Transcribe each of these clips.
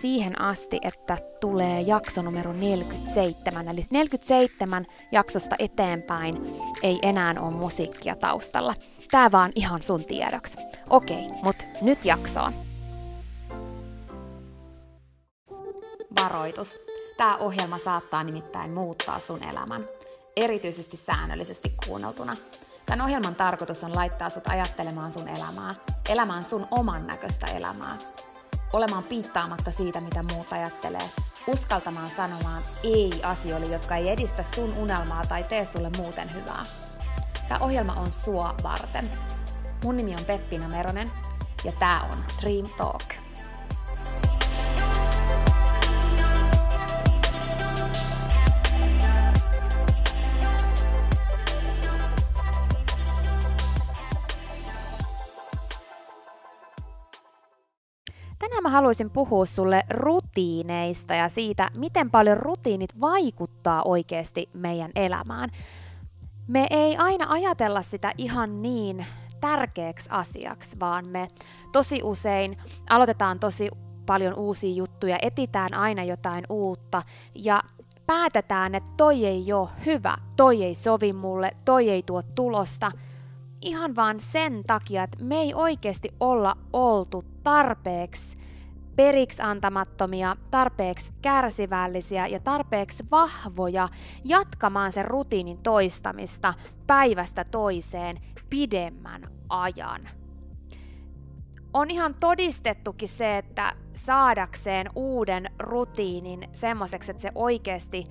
siihen asti, että tulee jakso numero 47. Eli 47 jaksosta eteenpäin ei enää ole musiikkia taustalla. Tää vaan ihan sun tiedoksi. Okei, mut nyt jaksoon. Varoitus. Tämä ohjelma saattaa nimittäin muuttaa sun elämän. Erityisesti säännöllisesti kuunneltuna. Tämän ohjelman tarkoitus on laittaa sut ajattelemaan sun elämää, elämään sun oman näköistä elämää, olemaan piittaamatta siitä, mitä muut ajattelee, uskaltamaan sanomaan ei asioille, jotka ei edistä sun unelmaa tai tee sulle muuten hyvää. Tämä ohjelma on sua varten. Mun nimi on Peppina Meronen ja tää on Dream Talk. Haluaisin puhua sulle rutiineista ja siitä, miten paljon rutiinit vaikuttaa oikeasti meidän elämään. Me ei aina ajatella sitä ihan niin tärkeäksi asiaksi, vaan me tosi usein aloitetaan tosi paljon uusia juttuja, etitään aina jotain uutta ja päätetään, että toi ei ole hyvä, toi ei sovi mulle, toi ei tuo tulosta – ihan vaan sen takia, että me ei oikeasti olla oltu tarpeeksi periksi antamattomia, tarpeeksi kärsivällisiä ja tarpeeksi vahvoja jatkamaan sen rutiinin toistamista päivästä toiseen pidemmän ajan. On ihan todistettukin se, että saadakseen uuden rutiinin semmoiseksi, että se oikeasti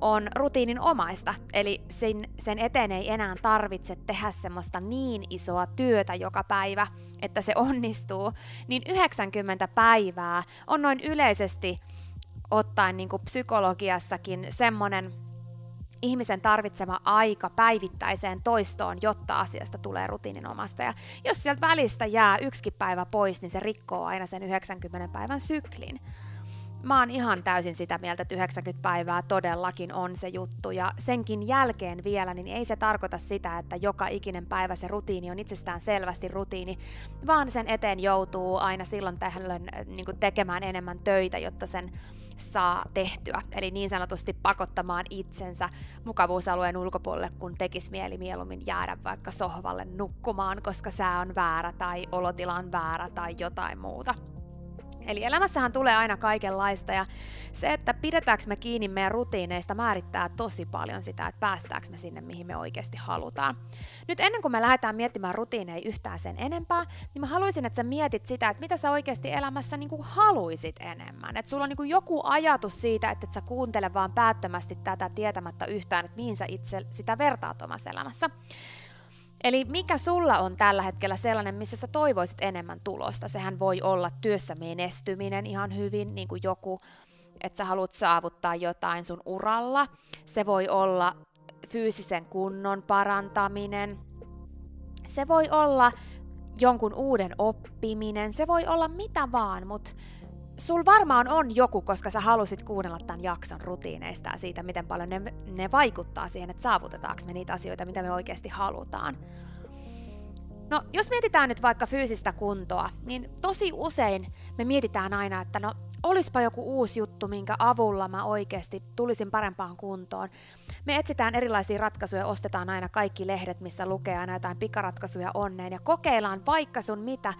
on rutiinin omaista, eli sen, sen eteen ei enää tarvitse tehdä semmoista niin isoa työtä joka päivä, että se onnistuu, niin 90 päivää on noin yleisesti ottaen niin kuin psykologiassakin semmoinen ihmisen tarvitsema aika päivittäiseen toistoon, jotta asiasta tulee rutiininomasta. Ja jos sieltä välistä jää yksikin päivä pois, niin se rikkoo aina sen 90 päivän syklin mä oon ihan täysin sitä mieltä, että 90 päivää todellakin on se juttu. Ja senkin jälkeen vielä, niin ei se tarkoita sitä, että joka ikinen päivä se rutiini on itsestään selvästi rutiini, vaan sen eteen joutuu aina silloin tällöin äh, niin tekemään enemmän töitä, jotta sen saa tehtyä. Eli niin sanotusti pakottamaan itsensä mukavuusalueen ulkopuolelle, kun tekisi mieli mieluummin jäädä vaikka sohvalle nukkumaan, koska sää on väärä tai olotila on väärä tai jotain muuta. Eli elämässähän tulee aina kaikenlaista ja se, että pidetäänkö me kiinni meidän rutiineista, määrittää tosi paljon sitä, että päästäänkö me sinne, mihin me oikeasti halutaan. Nyt ennen kuin me lähdetään miettimään rutiineja yhtään sen enempää, niin mä haluaisin, että sä mietit sitä, että mitä sä oikeasti elämässä niin kuin haluisit enemmän. Että sulla on niin kuin joku ajatus siitä, että et sä kuuntele vaan päättömästi tätä tietämättä yhtään, että mihin sä itse sitä vertaat omassa elämässä. Eli mikä sulla on tällä hetkellä sellainen, missä sä toivoisit enemmän tulosta? Sehän voi olla työssä menestyminen ihan hyvin, niin kuin joku, että sä haluat saavuttaa jotain sun uralla. Se voi olla fyysisen kunnon parantaminen. Se voi olla jonkun uuden oppiminen. Se voi olla mitä vaan, mutta sul varmaan on joku, koska sä halusit kuunnella tämän jakson rutiineista ja siitä, miten paljon ne, ne vaikuttaa siihen, että saavutetaanko me niitä asioita, mitä me oikeasti halutaan. No, jos mietitään nyt vaikka fyysistä kuntoa, niin tosi usein me mietitään aina, että no, olispa joku uusi juttu, minkä avulla mä oikeasti tulisin parempaan kuntoon. Me etsitään erilaisia ratkaisuja, ostetaan aina kaikki lehdet, missä lukee aina jotain pikaratkaisuja onneen ja kokeillaan vaikka sun mitä,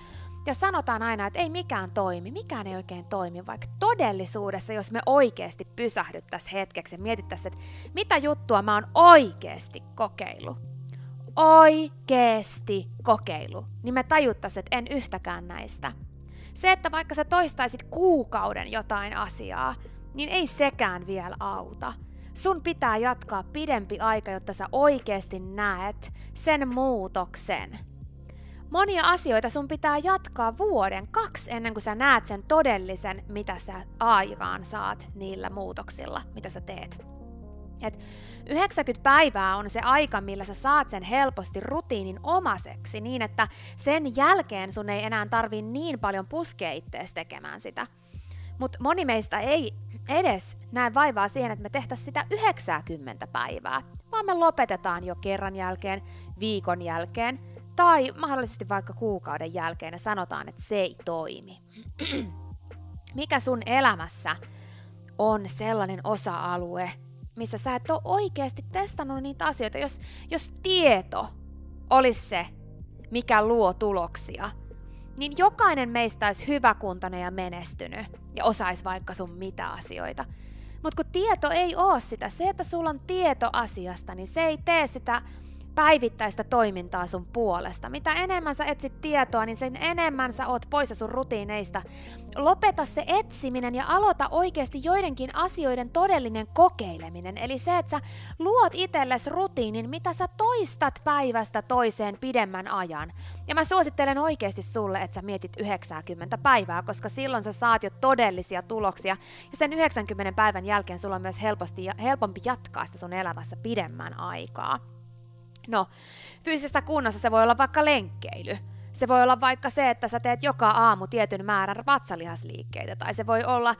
ja sanotaan aina, että ei mikään toimi, mikään ei oikein toimi, vaikka todellisuudessa, jos me oikeasti pysähdyttäisiin hetkeksi ja mietittäisiin, että mitä juttua mä oon oikeasti kokeillut, oikeesti kokeilu, niin me tajuttaisiin, että en yhtäkään näistä. Se, että vaikka sä toistaisit kuukauden jotain asiaa, niin ei sekään vielä auta. Sun pitää jatkaa pidempi aika, jotta sä oikeasti näet sen muutoksen. Monia asioita sun pitää jatkaa vuoden, kaksi ennen kuin sä näet sen todellisen, mitä sä aikaan saat niillä muutoksilla, mitä sä teet. Et 90 päivää on se aika, millä sä saat sen helposti rutiinin omaseksi, niin että sen jälkeen sun ei enää tarvii niin paljon puskea ittees tekemään sitä. Mutta moni meistä ei edes näe vaivaa siihen, että me tehtäisiin sitä 90 päivää, vaan me lopetetaan jo kerran jälkeen, viikon jälkeen tai mahdollisesti vaikka kuukauden jälkeen ja sanotaan, että se ei toimi. Mikä sun elämässä on sellainen osa-alue, missä sä et ole oikeasti testannut niitä asioita, jos, jos tieto olisi se, mikä luo tuloksia, niin jokainen meistä olisi hyväkuntoinen ja menestynyt ja osaisi vaikka sun mitä asioita. Mutta kun tieto ei ole sitä, se, että sulla on tieto asiasta, niin se ei tee sitä päivittäistä toimintaa sun puolesta. Mitä enemmän sä etsit tietoa, niin sen enemmän sä oot poissa sun rutiineista. Lopeta se etsiminen ja aloita oikeasti joidenkin asioiden todellinen kokeileminen. Eli se, että sä luot itsellesi rutiinin, mitä sä toistat päivästä toiseen pidemmän ajan. Ja mä suosittelen oikeasti sulle, että sä mietit 90 päivää, koska silloin sä saat jo todellisia tuloksia. Ja sen 90 päivän jälkeen sulla on myös helposti, helpompi jatkaa sitä sun elämässä pidemmän aikaa. No, fyysisessä kunnossa se voi olla vaikka lenkkeily. Se voi olla vaikka se, että sä teet joka aamu tietyn määrän vatsalihasliikkeitä, tai se voi olla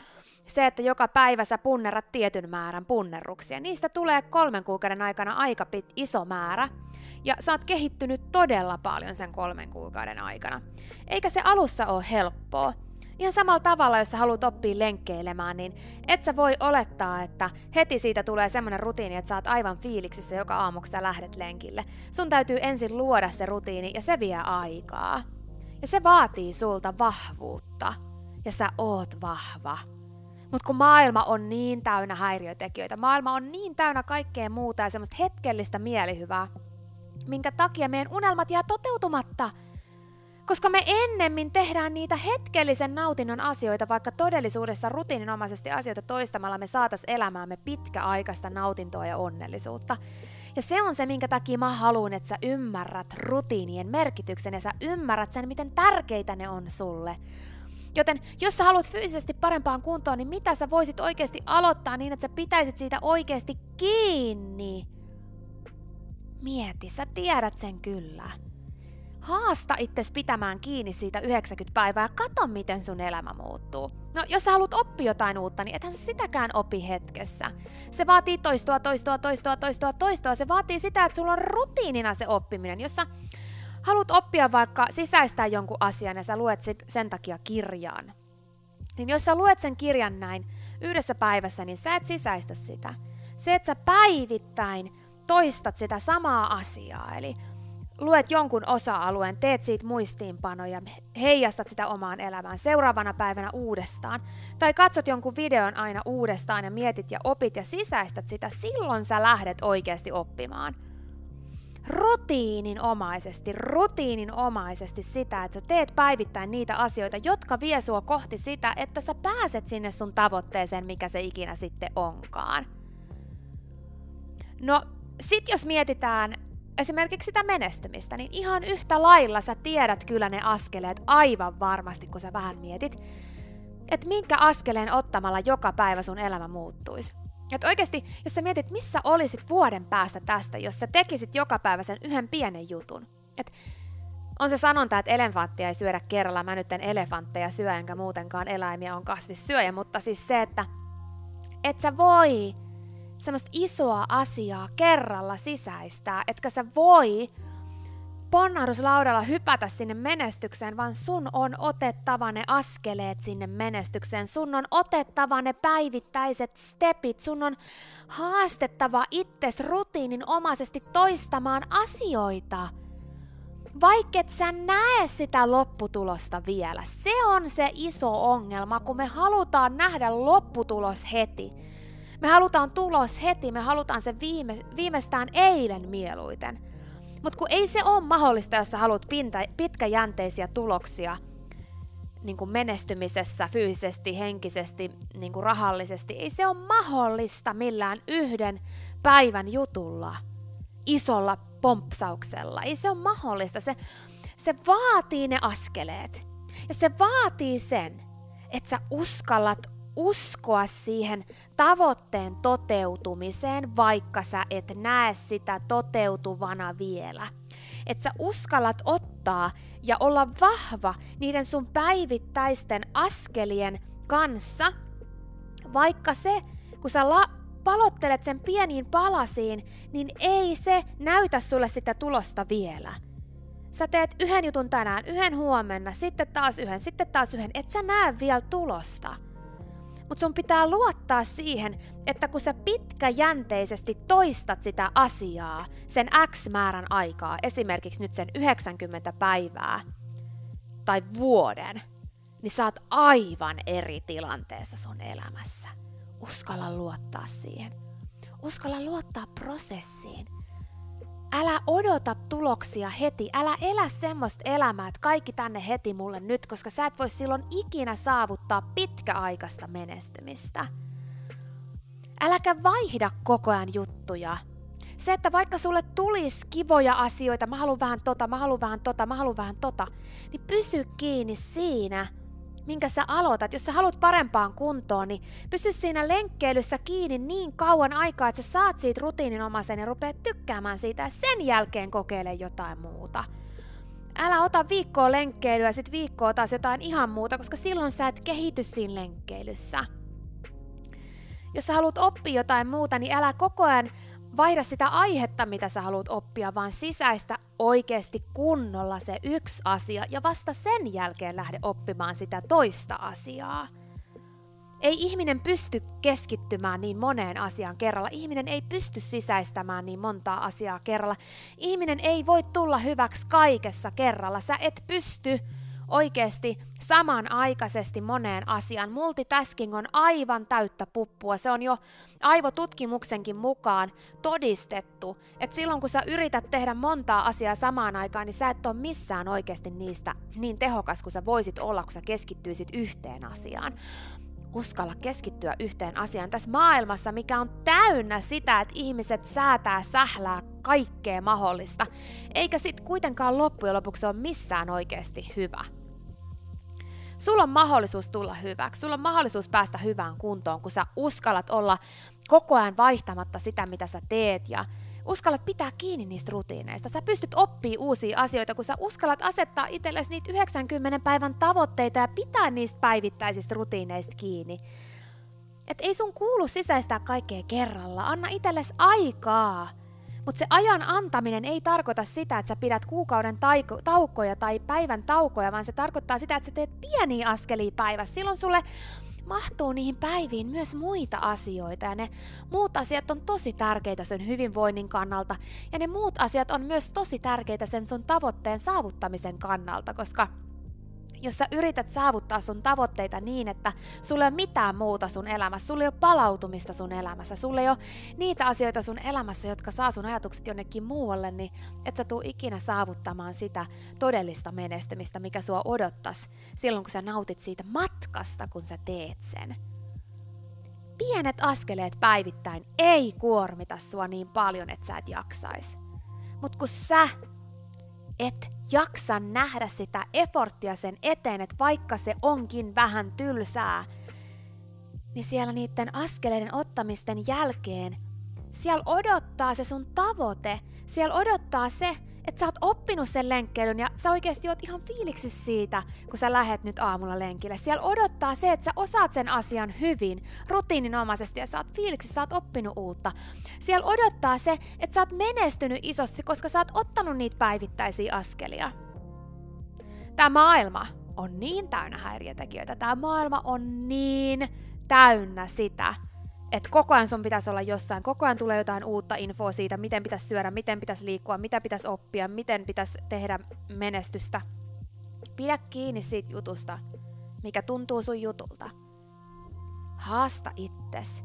se, että joka päivä sä punnerat tietyn määrän punnerruksia. Niistä tulee kolmen kuukauden aikana aika pit iso määrä, ja sä oot kehittynyt todella paljon sen kolmen kuukauden aikana. Eikä se alussa ole helppoa, Ihan samalla tavalla, jos sä haluat oppia lenkkeilemään, niin et sä voi olettaa, että heti siitä tulee semmoinen rutiini, että sä oot aivan fiiliksissä joka aamu, kun sä lähdet lenkille. Sun täytyy ensin luoda se rutiini ja se vie aikaa. Ja se vaatii sulta vahvuutta. Ja sä oot vahva. Mutta kun maailma on niin täynnä häiriötekijöitä, maailma on niin täynnä kaikkea muuta ja semmoista hetkellistä mielihyvää, minkä takia meidän unelmat jää toteutumatta – koska me ennemmin tehdään niitä hetkellisen nautinnon asioita, vaikka todellisuudessa rutiininomaisesti asioita toistamalla me saatas elämäämme pitkäaikaista nautintoa ja onnellisuutta. Ja se on se, minkä takia mä haluan, että sä ymmärrät rutiinien merkityksen ja sä ymmärrät sen, miten tärkeitä ne on sulle. Joten jos sä haluat fyysisesti parempaan kuntoon, niin mitä sä voisit oikeasti aloittaa niin, että sä pitäisit siitä oikeasti kiinni? Mieti, sä tiedät sen kyllä. Haasta itses pitämään kiinni siitä 90 päivää ja kato, miten sun elämä muuttuu. No, jos sä haluat oppia jotain uutta, niin ethän sitäkään opi hetkessä. Se vaatii toistoa, toistoa, toistoa, toistoa, toistoa. Se vaatii sitä, että sulla on rutiinina se oppiminen. Jos sä haluat oppia vaikka sisäistää jonkun asian ja sä luet sen takia kirjaan, niin jos sä luet sen kirjan näin yhdessä päivässä, niin sä et sisäistä sitä. Se, että sä päivittäin toistat sitä samaa asiaa, eli luet jonkun osa-alueen, teet siitä muistiinpanoja, heijastat sitä omaan elämään seuraavana päivänä uudestaan. Tai katsot jonkun videon aina uudestaan ja mietit ja opit ja sisäistät sitä, silloin sä lähdet oikeasti oppimaan. Rutiininomaisesti, rutiininomaisesti sitä, että sä teet päivittäin niitä asioita, jotka vie sua kohti sitä, että sä pääset sinne sun tavoitteeseen, mikä se ikinä sitten onkaan. No, sit jos mietitään esimerkiksi sitä menestymistä, niin ihan yhtä lailla sä tiedät kyllä ne askeleet aivan varmasti, kun sä vähän mietit, että minkä askeleen ottamalla joka päivä sun elämä muuttuisi. Että oikeasti, jos sä mietit, missä olisit vuoden päästä tästä, jos sä tekisit joka päivä sen yhden pienen jutun. Et on se sanonta, että elefanttia ei syödä kerralla. Mä nyt en elefantteja syö, enkä muutenkaan eläimiä on kasvissyöjä, mutta siis se, että et sä voi semmoista isoa asiaa kerralla sisäistää, etkä sä voi ponnahduslaudalla hypätä sinne menestykseen, vaan sun on otettava ne askeleet sinne menestykseen. Sun on otettava ne päivittäiset stepit. Sun on haastettava itses rutiininomaisesti toistamaan asioita. Vaikket sä näe sitä lopputulosta vielä. Se on se iso ongelma, kun me halutaan nähdä lopputulos heti me halutaan tulos heti, me halutaan se viime, viimeistään eilen mieluiten. Mutta kun ei se ole mahdollista, jos sä haluat pinta, pitkäjänteisiä tuloksia niin kuin menestymisessä fyysisesti, henkisesti, niin kuin rahallisesti, ei se ole mahdollista millään yhden päivän jutulla, isolla pompsauksella. Ei se ole mahdollista. Se, se vaatii ne askeleet. Ja se vaatii sen, että sä uskallat uskoa siihen tavoitteen toteutumiseen, vaikka sä et näe sitä toteutuvana vielä. Että sä uskallat ottaa ja olla vahva niiden sun päivittäisten askelien kanssa, vaikka se, kun sä la- palottelet sen pieniin palasiin, niin ei se näytä sulle sitä tulosta vielä. Sä teet yhden jutun tänään, yhden huomenna, sitten taas yhden, sitten taas yhden, et sä näe vielä tulosta – mutta sun pitää luottaa siihen, että kun sä pitkäjänteisesti toistat sitä asiaa sen X määrän aikaa, esimerkiksi nyt sen 90 päivää tai vuoden, niin sä oot aivan eri tilanteessa sun elämässä. Uskalla luottaa siihen. Uskalla luottaa prosessiin. Älä odota tuloksia heti, älä elä semmoista elämää, että kaikki tänne heti mulle nyt, koska sä et voi silloin ikinä saavuttaa pitkäaikaista menestymistä. Äläkä vaihda koko ajan juttuja. Se, että vaikka sulle tulisi kivoja asioita, mä haluan vähän tota, mä haluan vähän tota, mä haluan vähän tota, niin pysy kiinni siinä – minkä sä aloitat. Jos sä haluat parempaan kuntoon, niin pysy siinä lenkkeilyssä kiinni niin kauan aikaa, että sä saat siitä rutiininomaisen ja rupeat tykkäämään siitä ja sen jälkeen kokeile jotain muuta. Älä ota viikkoa lenkkeilyä ja sit viikkoa taas jotain ihan muuta, koska silloin sä et kehity siinä lenkkeilyssä. Jos sä haluat oppia jotain muuta, niin älä koko ajan vaihda sitä aihetta, mitä sä haluat oppia, vaan sisäistä oikeasti kunnolla se yksi asia ja vasta sen jälkeen lähde oppimaan sitä toista asiaa. Ei ihminen pysty keskittymään niin moneen asiaan kerralla. Ihminen ei pysty sisäistämään niin montaa asiaa kerralla. Ihminen ei voi tulla hyväksi kaikessa kerralla. Sä et pysty oikeasti samanaikaisesti moneen asiaan. Multitasking on aivan täyttä puppua. Se on jo aivotutkimuksenkin mukaan todistettu, että silloin kun sä yrität tehdä montaa asiaa samaan aikaan, niin sä et ole missään oikeasti niistä niin tehokas kuin sä voisit olla, kun sä keskittyisit yhteen asiaan uskalla keskittyä yhteen asiaan tässä maailmassa, mikä on täynnä sitä, että ihmiset säätää, sählää kaikkea mahdollista, eikä sit kuitenkaan loppujen lopuksi ole missään oikeasti hyvä. Sulla on mahdollisuus tulla hyväksi, sulla on mahdollisuus päästä hyvään kuntoon, kun sä uskallat olla koko ajan vaihtamatta sitä, mitä sä teet ja uskallat pitää kiinni niistä rutiineista. Sä pystyt oppii uusia asioita, kun sä uskallat asettaa itsellesi niitä 90 päivän tavoitteita ja pitää niistä päivittäisistä rutiineista kiinni. Et ei sun kuulu sisäistää kaikkea kerralla, anna itsellesi aikaa. Mutta se ajan antaminen ei tarkoita sitä, että sä pidät kuukauden taiko- taukoja tai päivän taukoja, vaan se tarkoittaa sitä, että sä teet pieniä askelia päivässä. Silloin sulle mahtuu niihin päiviin myös muita asioita ja ne muut asiat on tosi tärkeitä sen hyvinvoinnin kannalta ja ne muut asiat on myös tosi tärkeitä sen sun tavoitteen saavuttamisen kannalta, koska jos sä yrität saavuttaa sun tavoitteita niin, että sulla ei ole mitään muuta sun elämässä, sulla ei ole palautumista sun elämässä, sulla ei ole niitä asioita sun elämässä, jotka saa sun ajatukset jonnekin muualle, niin et sä tuu ikinä saavuttamaan sitä todellista menestymistä, mikä sua odottas silloin, kun sä nautit siitä matkasta, kun sä teet sen. Pienet askeleet päivittäin ei kuormita sua niin paljon, että sä et jaksais. Mut kun sä et jaksa nähdä sitä efforttia sen eteen, että vaikka se onkin vähän tylsää, niin siellä niiden askeleiden ottamisten jälkeen, siellä odottaa se sun tavoite, siellä odottaa se, että sä oot oppinut sen lenkkeilyn ja sä oikeasti oot ihan fiiliksi siitä, kun sä lähet nyt aamulla lenkille. Siellä odottaa se, että sä osaat sen asian hyvin, rutiininomaisesti ja sä oot fiiliksi, sä oot oppinut uutta. Siellä odottaa se, että sä oot menestynyt isosti, koska sä oot ottanut niitä päivittäisiä askelia. Tämä maailma on niin täynnä häiriötekijöitä, tämä maailma on niin täynnä sitä, että koko ajan sun pitäisi olla jossain, koko ajan tulee jotain uutta infoa siitä, miten pitäisi syödä, miten pitäisi liikkua, mitä pitäisi oppia, miten pitäisi tehdä menestystä. Pidä kiinni siitä jutusta, mikä tuntuu sun jutulta. Haasta itses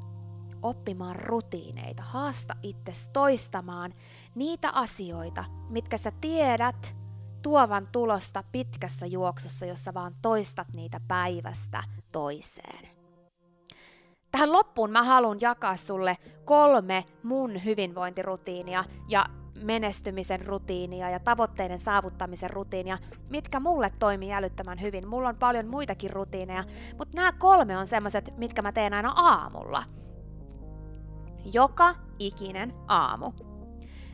oppimaan rutiineita, haasta itses toistamaan niitä asioita, mitkä sä tiedät tuovan tulosta pitkässä juoksussa, jossa vaan toistat niitä päivästä toiseen. Tähän loppuun mä haluan jakaa sulle kolme mun hyvinvointirutiinia ja menestymisen rutiinia ja tavoitteiden saavuttamisen rutiinia, mitkä mulle toimii älyttömän hyvin. Mulla on paljon muitakin rutiineja, mutta nämä kolme on semmoset, mitkä mä teen aina aamulla. Joka ikinen aamu.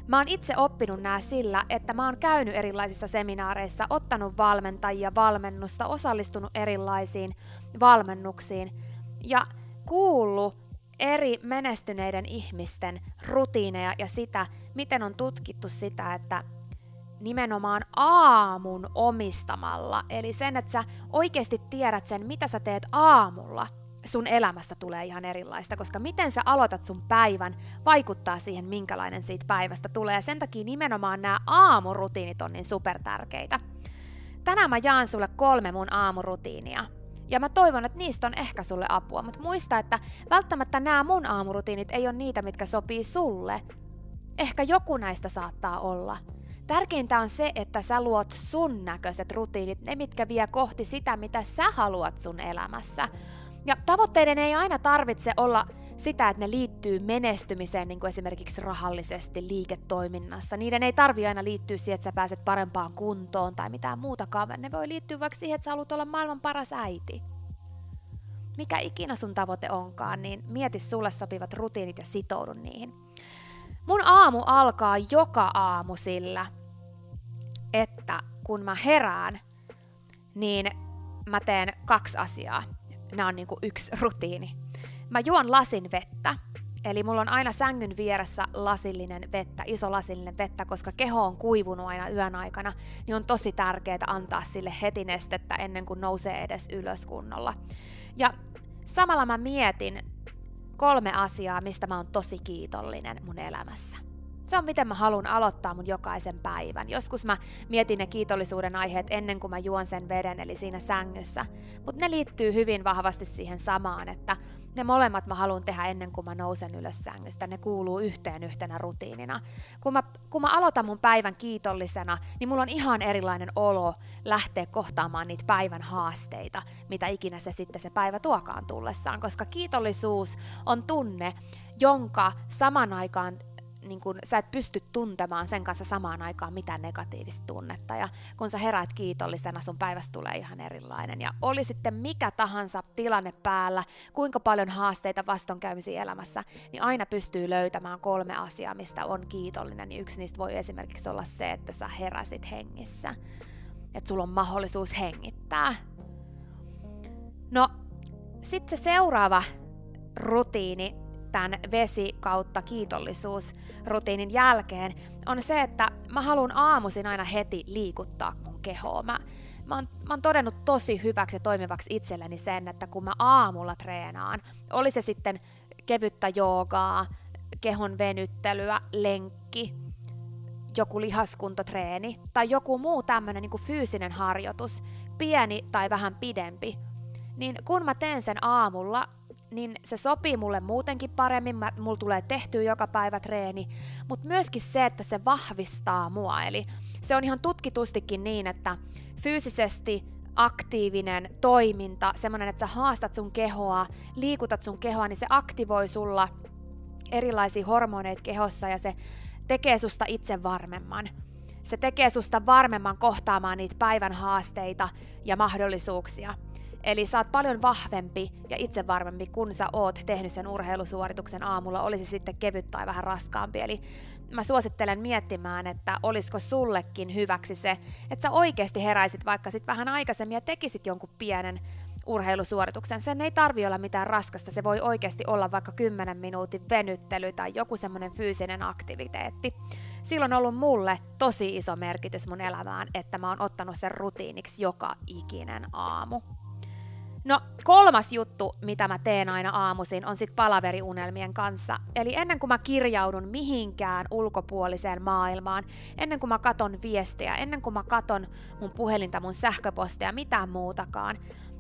Mä oon itse oppinut nämä sillä, että mä oon käynyt erilaisissa seminaareissa, ottanut valmentajia, valmennusta, osallistunut erilaisiin valmennuksiin. Ja kuullut eri menestyneiden ihmisten rutiineja ja sitä, miten on tutkittu sitä, että nimenomaan aamun omistamalla, eli sen, että sä oikeasti tiedät sen, mitä sä teet aamulla, sun elämästä tulee ihan erilaista, koska miten sä aloitat sun päivän vaikuttaa siihen, minkälainen siitä päivästä tulee. Ja sen takia nimenomaan nämä aamurutiinit on niin supertärkeitä. Tänään mä jaan sulle kolme mun aamurutiinia – ja mä toivon, että niistä on ehkä sulle apua, mutta muista, että välttämättä nämä mun aamurutiinit ei ole niitä, mitkä sopii sulle. Ehkä joku näistä saattaa olla. Tärkeintä on se, että sä luot sun näköiset rutiinit, ne mitkä vie kohti sitä, mitä sä haluat sun elämässä. Ja tavoitteiden ei aina tarvitse olla sitä, että ne liittyy menestymiseen niin kuin esimerkiksi rahallisesti liiketoiminnassa. Niiden ei tarvi aina liittyä siihen, että sä pääset parempaan kuntoon tai mitään muutakaan, ne voi liittyä vaikka siihen, että sä haluat olla maailman paras äiti. Mikä ikinä sun tavoite onkaan, niin mieti sulle sopivat rutiinit ja sitoudu niihin. Mun aamu alkaa joka aamu sillä, että kun mä herään, niin mä teen kaksi asiaa. Nämä on niin kuin yksi rutiini. Mä juon lasin vettä, eli mulla on aina sängyn vieressä lasillinen vettä, iso lasillinen vettä, koska keho on kuivunut aina yön aikana, niin on tosi tärkeää antaa sille heti nestettä ennen kuin nousee edes ylös kunnolla. Ja samalla mä mietin kolme asiaa, mistä mä oon tosi kiitollinen mun elämässä. Se on miten mä haluan aloittaa mun jokaisen päivän. Joskus mä mietin ne kiitollisuuden aiheet ennen kuin mä juon sen veden, eli siinä sängyssä. Mutta ne liittyy hyvin vahvasti siihen samaan, että ne molemmat mä haluan tehdä ennen kuin mä nousen ylös sängystä. Ne kuuluu yhteen yhtenä rutiinina. Kun mä, kun mä aloitan mun päivän kiitollisena, niin mulla on ihan erilainen olo lähteä kohtaamaan niitä päivän haasteita, mitä ikinä se sitten se päivä tuokaan tullessaan. Koska kiitollisuus on tunne, jonka saman aikaan niin kun, sä et pysty tuntemaan sen kanssa samaan aikaan mitään negatiivista tunnetta. Ja kun sä heräät kiitollisena, sun päivästä tulee ihan erilainen. Ja oli sitten mikä tahansa tilanne päällä, kuinka paljon haasteita vastonkäymisiä elämässä, niin aina pystyy löytämään kolme asiaa, mistä on kiitollinen. Niin yksi niistä voi esimerkiksi olla se, että sä heräsit hengissä. Että sulla on mahdollisuus hengittää. No, sitten se seuraava rutiini tämän vesi kautta kiitollisuusrutiinin jälkeen on se, että mä haluan aamuisin aina heti liikuttaa mun kehoa. Mä, mä oon, mä oon todennut tosi hyväksi ja toimivaksi itselleni sen, että kun mä aamulla treenaan, oli se sitten kevyttä joogaa, kehon venyttelyä, lenkki, joku lihaskuntotreeni tai joku muu tämmöinen niin fyysinen harjoitus, pieni tai vähän pidempi, niin kun mä teen sen aamulla, niin se sopii mulle muutenkin paremmin, mä, mulla tulee tehtyä joka päivä treeni, mutta myöskin se, että se vahvistaa mua, eli se on ihan tutkitustikin niin, että fyysisesti aktiivinen toiminta, semmoinen, että sä haastat sun kehoa, liikutat sun kehoa, niin se aktivoi sulla erilaisia hormoneita kehossa ja se tekee susta itse varmemman. Se tekee susta varmemman kohtaamaan niitä päivän haasteita ja mahdollisuuksia. Eli sä oot paljon vahvempi ja itsevarmempi, kun sä oot tehnyt sen urheilusuorituksen aamulla, olisi sitten kevyt tai vähän raskaampi. Eli mä suosittelen miettimään, että olisiko sullekin hyväksi se, että sä oikeasti heräisit vaikka sit vähän aikaisemmin ja tekisit jonkun pienen urheilusuorituksen. Sen ei tarvi olla mitään raskasta, se voi oikeasti olla vaikka 10 minuutin venyttely tai joku semmoinen fyysinen aktiviteetti. Silloin on ollut mulle tosi iso merkitys mun elämään, että mä oon ottanut sen rutiiniksi joka ikinen aamu. No kolmas juttu, mitä mä teen aina aamuisin, on sit palaveriunelmien kanssa. Eli ennen kuin mä kirjaudun mihinkään ulkopuoliseen maailmaan, ennen kuin mä katon viestejä, ennen kuin mä katon mun puhelinta, mun sähköpostia, mitään muutakaan,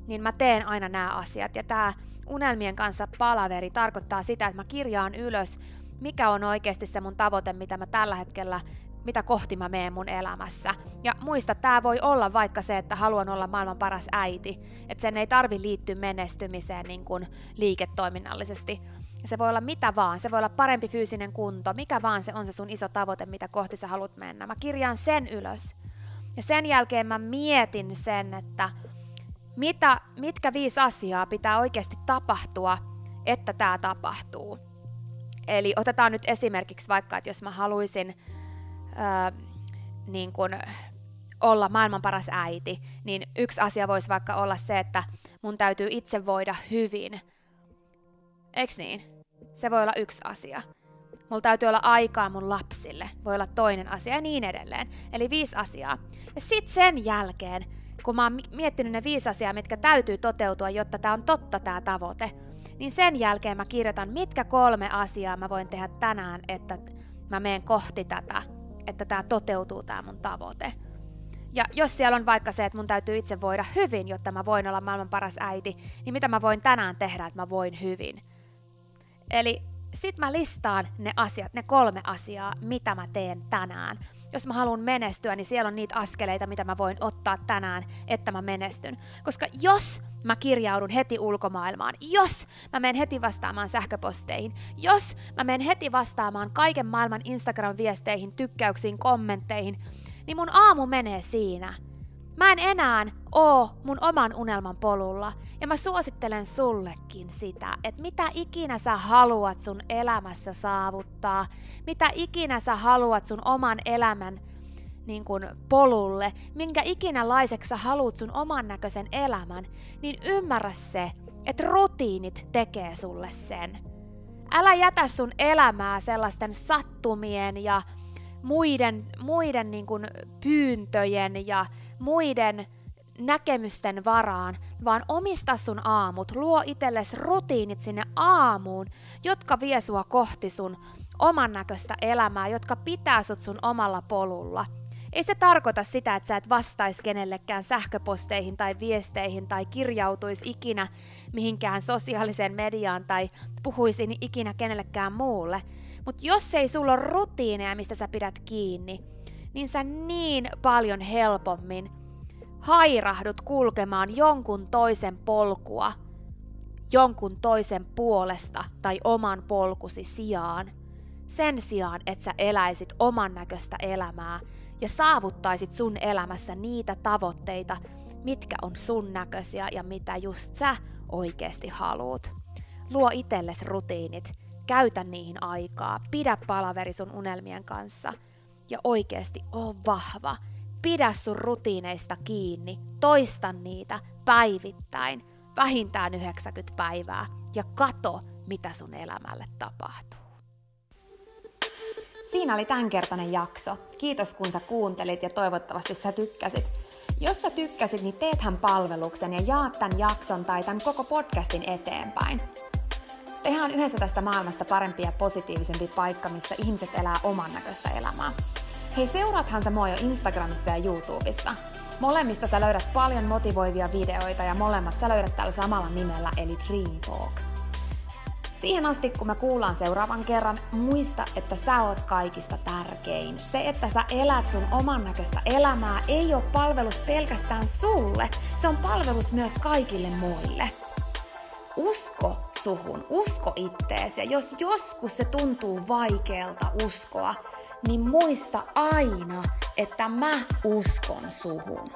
niin mä teen aina nämä asiat. Ja tämä unelmien kanssa palaveri tarkoittaa sitä, että mä kirjaan ylös, mikä on oikeasti se mun tavoite, mitä mä tällä hetkellä mitä kohti mä meen mun elämässä. Ja muista, tämä voi olla vaikka se, että haluan olla maailman paras äiti. Että sen ei tarvi liittyä menestymiseen niin kuin liiketoiminnallisesti. Se voi olla mitä vaan, se voi olla parempi fyysinen kunto, mikä vaan se on se sun iso tavoite, mitä kohti sä haluat mennä. Mä kirjaan sen ylös. Ja sen jälkeen mä mietin sen, että mitä, mitkä viisi asiaa pitää oikeasti tapahtua, että tämä tapahtuu. Eli otetaan nyt esimerkiksi vaikka, että jos mä haluaisin öö, niin kun, olla maailman paras äiti, niin yksi asia voisi vaikka olla se, että mun täytyy itse voida hyvin. Eiks niin? Se voi olla yksi asia. Mulla täytyy olla aikaa mun lapsille, voi olla toinen asia ja niin edelleen. Eli viisi asiaa. Ja sitten sen jälkeen, kun mä oon miettinyt ne viisi asiaa, mitkä täytyy toteutua, jotta tämä on totta tämä tavoite, niin sen jälkeen mä kirjoitan, mitkä kolme asiaa mä voin tehdä tänään, että mä menen kohti tätä että tämä toteutuu tämä mun tavoite. Ja jos siellä on vaikka se, että mun täytyy itse voida hyvin, jotta mä voin olla maailman paras äiti, niin mitä mä voin tänään tehdä, että mä voin hyvin? Eli sit mä listaan ne asiat, ne kolme asiaa, mitä mä teen tänään. Jos mä haluan menestyä, niin siellä on niitä askeleita, mitä mä voin ottaa tänään, että mä menestyn. Koska jos mä kirjaudun heti ulkomaailmaan, jos mä menen heti vastaamaan sähköposteihin, jos mä menen heti vastaamaan kaiken maailman Instagram-viesteihin, tykkäyksiin, kommentteihin, niin mun aamu menee siinä. Mä en enää oo mun oman unelman polulla, ja mä suosittelen sullekin sitä, että mitä ikinä sä haluat sun elämässä saavuttaa, mitä ikinä sä haluat sun oman elämän niin kuin polulle, minkä ikinä laiseksi sä haluat sun oman näköisen elämän, niin ymmärrä se, että rutiinit tekee sulle sen. Älä jätä sun elämää sellaisten sattumien ja muiden, muiden niin kuin pyyntöjen ja muiden näkemysten varaan, vaan omista sun aamut, luo itsellesi rutiinit sinne aamuun, jotka vie sua kohti sun oman näköistä elämää, jotka pitää sut sun omalla polulla – ei se tarkoita sitä, että sä et vastaisi kenellekään sähköposteihin tai viesteihin tai kirjautuisi ikinä mihinkään sosiaaliseen mediaan tai puhuisi ikinä kenellekään muulle. Mutta jos ei sulla ole rutiineja, mistä sä pidät kiinni, niin sä niin paljon helpommin hairahdut kulkemaan jonkun toisen polkua, jonkun toisen puolesta tai oman polkusi sijaan, sen sijaan, että sä eläisit oman näköistä elämää ja saavuttaisit sun elämässä niitä tavoitteita, mitkä on sun näköisiä ja mitä just sä oikeasti haluut. Luo itsellesi rutiinit, käytä niihin aikaa, pidä palaveri sun unelmien kanssa ja oikeasti oo vahva. Pidä sun rutiineista kiinni, toista niitä päivittäin, vähintään 90 päivää ja kato, mitä sun elämälle tapahtuu. Siinä oli tämänkertainen jakso. Kiitos kun sä kuuntelit ja toivottavasti sä tykkäsit. Jos sä tykkäsit, niin teethän palveluksen ja jaat tämän jakson tai tämän koko podcastin eteenpäin. Tehdään yhdessä tästä maailmasta parempi ja positiivisempi paikka, missä ihmiset elää oman näköistä elämää. Hei, seuraathan sä mua jo Instagramissa ja YouTubessa. Molemmista sä löydät paljon motivoivia videoita ja molemmat sä löydät tällä samalla nimellä eli Dream Talk. Siihen asti, kun me kuullaan seuraavan kerran, muista, että sä oot kaikista tärkein. Se, että sä elät sun oman näköistä elämää, ei ole palvelus pelkästään sulle, se on palvelus myös kaikille muille. Usko suhun, usko itteesi ja jos joskus se tuntuu vaikealta uskoa, niin muista aina, että mä uskon suhun.